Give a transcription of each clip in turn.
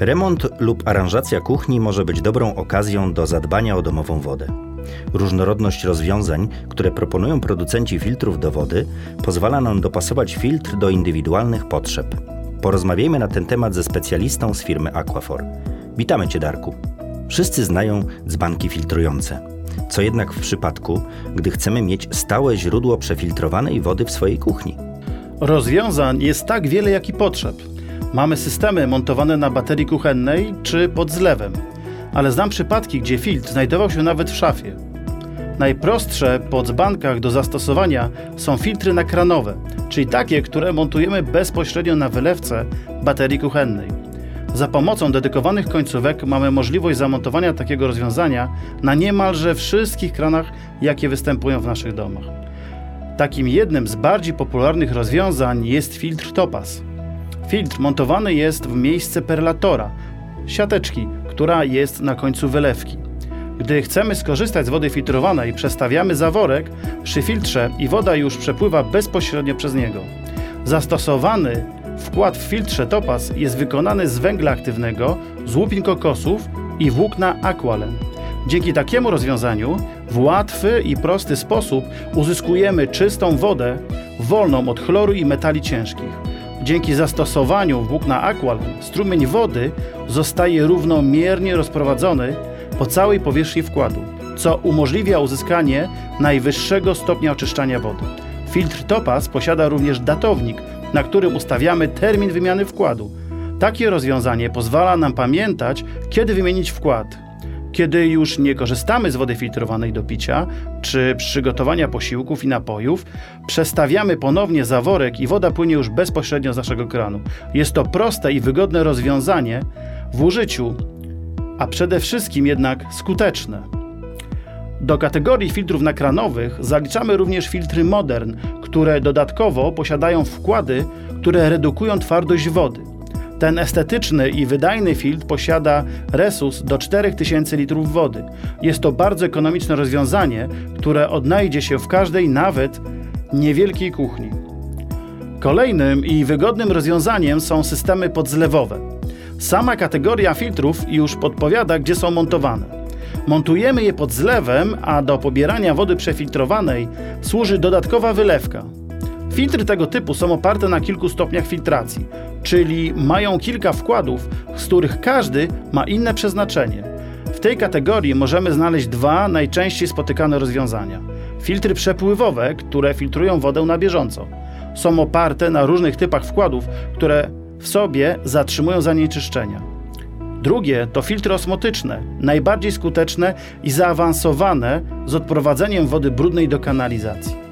Remont lub aranżacja kuchni może być dobrą okazją do zadbania o domową wodę. Różnorodność rozwiązań, które proponują producenci filtrów do wody, pozwala nam dopasować filtr do indywidualnych potrzeb. Porozmawiajmy na ten temat ze specjalistą z firmy Aquafor. Witamy Cię, Darku. Wszyscy znają dzbanki filtrujące. Co jednak w przypadku, gdy chcemy mieć stałe źródło przefiltrowanej wody w swojej kuchni? Rozwiązań jest tak wiele, jak i potrzeb. Mamy systemy montowane na baterii kuchennej czy pod zlewem, ale znam przypadki, gdzie filtr znajdował się nawet w szafie. Najprostsze po dzbankach do zastosowania są filtry nakranowe, czyli takie, które montujemy bezpośrednio na wylewce baterii kuchennej. Za pomocą dedykowanych końcówek mamy możliwość zamontowania takiego rozwiązania na niemalże wszystkich kranach, jakie występują w naszych domach. Takim jednym z bardziej popularnych rozwiązań jest filtr Topaz. Filtr montowany jest w miejsce perlatora, siateczki, która jest na końcu wylewki. Gdy chcemy skorzystać z wody filtrowanej, przestawiamy zaworek przy filtrze i woda już przepływa bezpośrednio przez niego. Zastosowany wkład w filtrze Topaz jest wykonany z węgla aktywnego, z łupin kokosów i włókna Aqualen. Dzięki takiemu rozwiązaniu w łatwy i prosty sposób uzyskujemy czystą wodę, wolną od chloru i metali ciężkich. Dzięki zastosowaniu włókna Aqualen strumień wody zostaje równomiernie rozprowadzony po całej powierzchni wkładu, co umożliwia uzyskanie najwyższego stopnia oczyszczania wody. Filtr Topaz posiada również datownik, na którym ustawiamy termin wymiany wkładu. Takie rozwiązanie pozwala nam pamiętać, kiedy wymienić wkład. Kiedy już nie korzystamy z wody filtrowanej do picia czy przygotowania posiłków i napojów, przestawiamy ponownie zaworek i woda płynie już bezpośrednio z naszego kranu. Jest to proste i wygodne rozwiązanie w użyciu, a przede wszystkim jednak skuteczne. Do kategorii filtrów nakranowych zaliczamy również filtry Modern, które dodatkowo posiadają wkłady, które redukują twardość wody. Ten estetyczny i wydajny filtr posiada resus do 4000 litrów wody. Jest to bardzo ekonomiczne rozwiązanie, które odnajdzie się w każdej, nawet niewielkiej kuchni. Kolejnym i wygodnym rozwiązaniem są systemy podzlewowe. Sama kategoria filtrów już podpowiada, gdzie są montowane. Montujemy je pod zlewem, a do pobierania wody przefiltrowanej służy dodatkowa wylewka. Filtry tego typu są oparte na kilku stopniach filtracji, czyli mają kilka wkładów, z których każdy ma inne przeznaczenie. W tej kategorii możemy znaleźć dwa najczęściej spotykane rozwiązania. Filtry przepływowe, które filtrują wodę na bieżąco. Są oparte na różnych typach wkładów, które w sobie zatrzymują zanieczyszczenia. Drugie to filtry osmotyczne, najbardziej skuteczne i zaawansowane z odprowadzeniem wody brudnej do kanalizacji.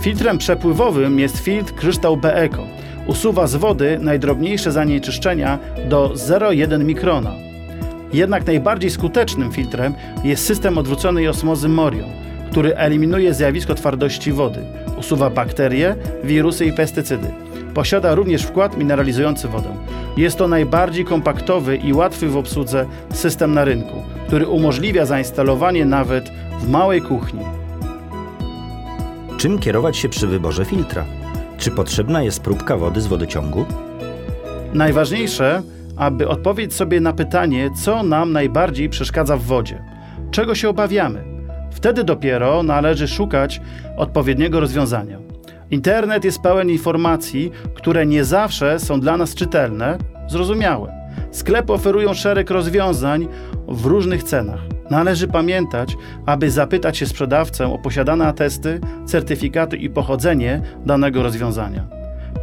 Filtrem przepływowym jest filtr kryształ B-Eco. Usuwa z wody najdrobniejsze zanieczyszczenia do 0,1 mikrona. Jednak najbardziej skutecznym filtrem jest system odwróconej osmozy Morion, który eliminuje zjawisko twardości wody, usuwa bakterie, wirusy i pestycydy. Posiada również wkład mineralizujący wodę. Jest to najbardziej kompaktowy i łatwy w obsłudze system na rynku, który umożliwia zainstalowanie nawet w małej kuchni. Czym kierować się przy wyborze filtra? Czy potrzebna jest próbka wody z wodociągu? Najważniejsze, aby odpowiedzieć sobie na pytanie, co nam najbardziej przeszkadza w wodzie, czego się obawiamy. Wtedy dopiero należy szukać odpowiedniego rozwiązania. Internet jest pełen informacji, które nie zawsze są dla nas czytelne, zrozumiałe. Sklepy oferują szereg rozwiązań w różnych cenach. Należy pamiętać, aby zapytać się sprzedawcę o posiadane atesty, certyfikaty i pochodzenie danego rozwiązania.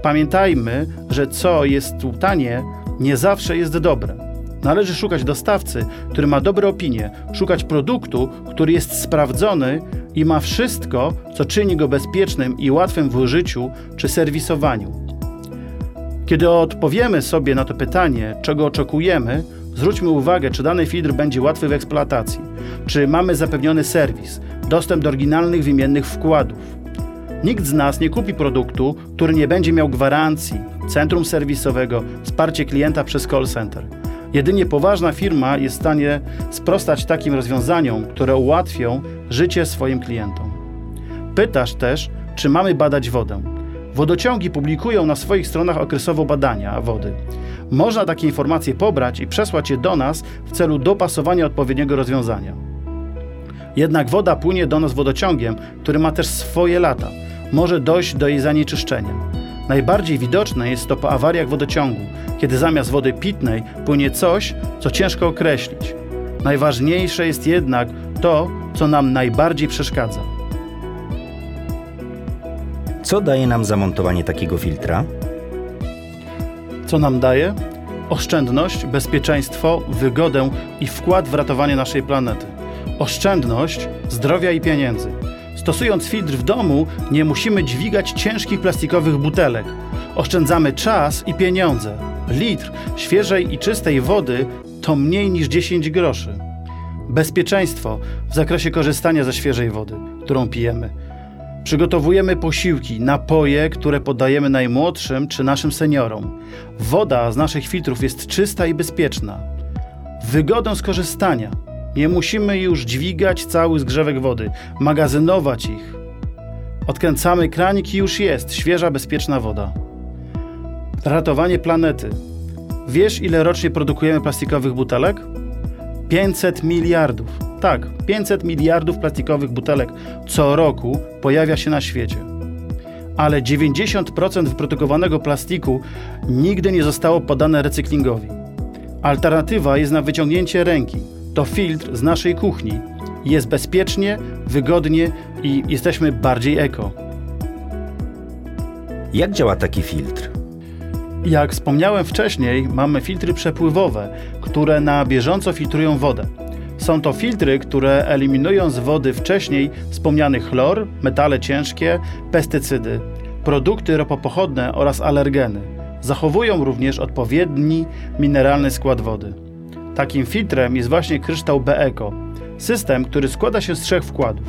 Pamiętajmy, że co jest tanie, nie zawsze jest dobre. Należy szukać dostawcy, który ma dobre opinie, szukać produktu, który jest sprawdzony i ma wszystko, co czyni go bezpiecznym i łatwym w użyciu czy serwisowaniu. Kiedy odpowiemy sobie na to pytanie, czego oczekujemy, zwróćmy uwagę, czy dany filtr będzie łatwy w eksploatacji, czy mamy zapewniony serwis, dostęp do oryginalnych wymiennych wkładów. Nikt z nas nie kupi produktu, który nie będzie miał gwarancji, centrum serwisowego, wsparcie klienta przez call center. Jedynie poważna firma jest w stanie sprostać takim rozwiązaniom, które ułatwią życie swoim klientom. Pytasz też, czy mamy badać wodę. Wodociągi publikują na swoich stronach okresowo badania wody. Można takie informacje pobrać i przesłać je do nas w celu dopasowania odpowiedniego rozwiązania. Jednak woda płynie do nas wodociągiem, który ma też swoje lata. Może dojść do jej zanieczyszczenia. Najbardziej widoczne jest to po awariach wodociągu, kiedy zamiast wody pitnej płynie coś, co ciężko określić. Najważniejsze jest jednak to, co nam najbardziej przeszkadza. Co daje nam zamontowanie takiego filtra? Co nam daje? Oszczędność, bezpieczeństwo, wygodę i wkład w ratowanie naszej planety. Oszczędność zdrowia i pieniędzy. Stosując filtr w domu, nie musimy dźwigać ciężkich plastikowych butelek. Oszczędzamy czas i pieniądze. Litr świeżej i czystej wody to mniej niż 10 groszy. Bezpieczeństwo w zakresie korzystania ze świeżej wody, którą pijemy. Przygotowujemy posiłki, napoje, które podajemy najmłodszym czy naszym seniorom. Woda z naszych filtrów jest czysta i bezpieczna. Wygodę skorzystania. Nie musimy już dźwigać całych zgrzewek wody, magazynować ich. Odkręcamy kranik i już jest świeża, bezpieczna woda. Ratowanie planety. Wiesz, ile rocznie produkujemy plastikowych butelek? 500 miliardów. Tak, 500 miliardów plastikowych butelek co roku pojawia się na świecie. Ale 90% wyprodukowanego plastiku nigdy nie zostało podane recyklingowi. Alternatywa jest na wyciągnięcie ręki. To filtr z naszej kuchni. Jest bezpiecznie, wygodnie i jesteśmy bardziej eko. Jak działa taki filtr? Jak wspomniałem wcześniej, mamy filtry przepływowe, które na bieżąco filtrują wodę. Są to filtry, które eliminują z wody wcześniej wspomniany chlor, metale ciężkie, pestycydy, produkty ropopochodne oraz alergeny. Zachowują również odpowiedni mineralny skład wody. Takim filtrem jest właśnie kryształ BECO, system, który składa się z trzech wkładów.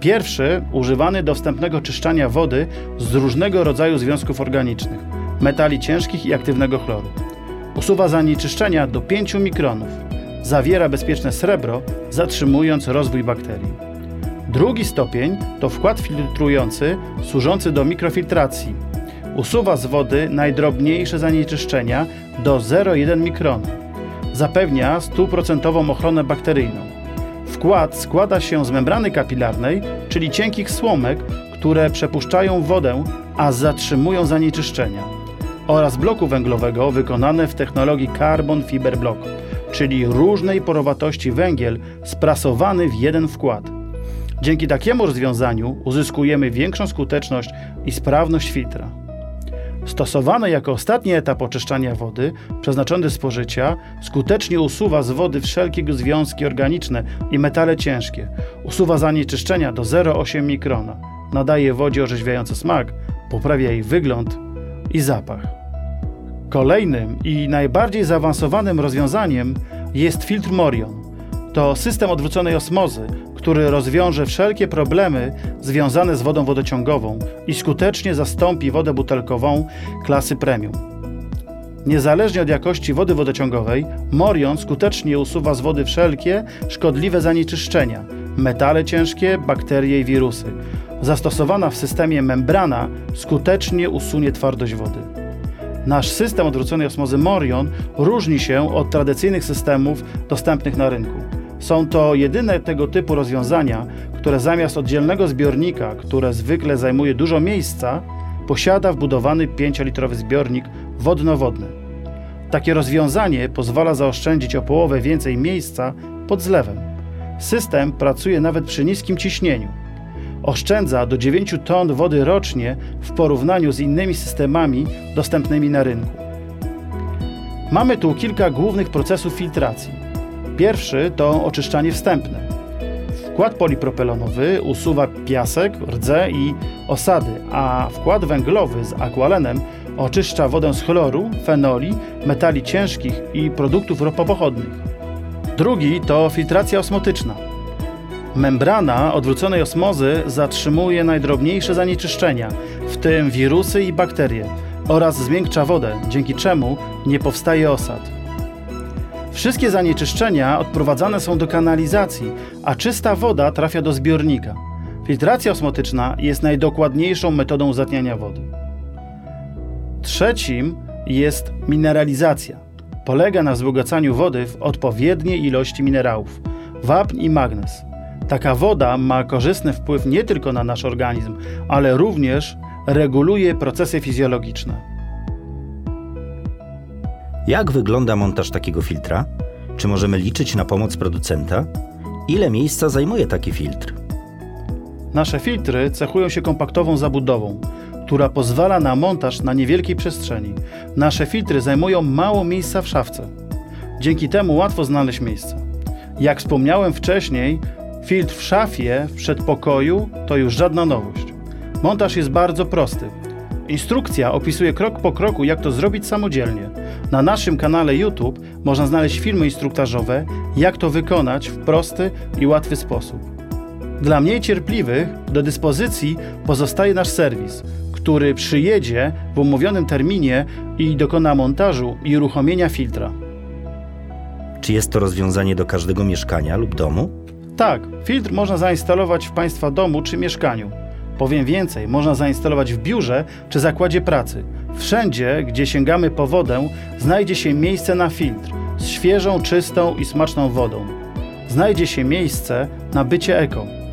Pierwszy używany do wstępnego czyszczania wody z różnego rodzaju związków organicznych, metali ciężkich i aktywnego chloru. Usuwa zanieczyszczenia do 5 mikronów zawiera bezpieczne srebro, zatrzymując rozwój bakterii. Drugi stopień to wkład filtrujący służący do mikrofiltracji. Usuwa z wody najdrobniejsze zanieczyszczenia do 0,1 mikrona. Zapewnia stuprocentową ochronę bakteryjną. Wkład składa się z membrany kapilarnej, czyli cienkich słomek, które przepuszczają wodę, a zatrzymują zanieczyszczenia, oraz bloku węglowego wykonane w technologii Carbon Fiber Block czyli różnej porowatości węgiel sprasowany w jeden wkład. Dzięki takiemu rozwiązaniu uzyskujemy większą skuteczność i sprawność filtra. Stosowane jako ostatni etap oczyszczania wody, przeznaczony do spożycia, skutecznie usuwa z wody wszelkie związki organiczne i metale ciężkie. Usuwa zanieczyszczenia do 0,8 mikrona. Nadaje wodzie orzeźwiający smak, poprawia jej wygląd i zapach. Kolejnym i najbardziej zaawansowanym rozwiązaniem jest filtr Morion. To system odwróconej osmozy, który rozwiąże wszelkie problemy związane z wodą wodociągową i skutecznie zastąpi wodę butelkową klasy premium. Niezależnie od jakości wody wodociągowej, Morion skutecznie usuwa z wody wszelkie szkodliwe zanieczyszczenia, metale ciężkie, bakterie i wirusy. Zastosowana w systemie membrana skutecznie usunie twardość wody. Nasz system odwróconej osmozy Morion różni się od tradycyjnych systemów dostępnych na rynku. Są to jedyne tego typu rozwiązania, które zamiast oddzielnego zbiornika, które zwykle zajmuje dużo miejsca, posiada wbudowany 5-litrowy zbiornik wodno-wodny. Takie rozwiązanie pozwala zaoszczędzić o połowę więcej miejsca pod zlewem. System pracuje nawet przy niskim ciśnieniu oszczędza do 9 ton wody rocznie w porównaniu z innymi systemami dostępnymi na rynku. Mamy tu kilka głównych procesów filtracji. Pierwszy to oczyszczanie wstępne. Wkład polipropylenowy usuwa piasek, rdze i osady, a wkład węglowy z akwalenem oczyszcza wodę z chloru, fenoli, metali ciężkich i produktów ropopochodnych. Drugi to filtracja osmotyczna. Membrana odwróconej osmozy zatrzymuje najdrobniejsze zanieczyszczenia, w tym wirusy i bakterie, oraz zmiękcza wodę, dzięki czemu nie powstaje osad. Wszystkie zanieczyszczenia odprowadzane są do kanalizacji, a czysta woda trafia do zbiornika. Filtracja osmotyczna jest najdokładniejszą metodą zatniania wody. Trzecim jest mineralizacja. Polega na wzbogacaniu wody w odpowiedniej ilości minerałów, wapń i magnez. Taka woda ma korzystny wpływ nie tylko na nasz organizm, ale również reguluje procesy fizjologiczne. Jak wygląda montaż takiego filtra? Czy możemy liczyć na pomoc producenta? Ile miejsca zajmuje taki filtr? Nasze filtry cechują się kompaktową zabudową, która pozwala na montaż na niewielkiej przestrzeni. Nasze filtry zajmują mało miejsca w szafce. Dzięki temu łatwo znaleźć miejsce. Jak wspomniałem wcześniej, filtr w szafie w przedpokoju to już żadna nowość. Montaż jest bardzo prosty. Instrukcja opisuje krok po kroku, jak to zrobić samodzielnie. Na naszym kanale YouTube można znaleźć filmy instruktażowe, jak to wykonać w prosty i łatwy sposób. Dla mniej cierpliwych do dyspozycji pozostaje nasz serwis, który przyjedzie w umówionym terminie i dokona montażu i uruchomienia filtra. Czy jest to rozwiązanie do każdego mieszkania lub domu? Tak, filtr można zainstalować w Państwa domu czy mieszkaniu. Powiem więcej, można zainstalować w biurze czy zakładzie pracy. Wszędzie, gdzie sięgamy po wodę, znajdzie się miejsce na filtr z świeżą, czystą i smaczną wodą. Znajdzie się miejsce na bycie eko.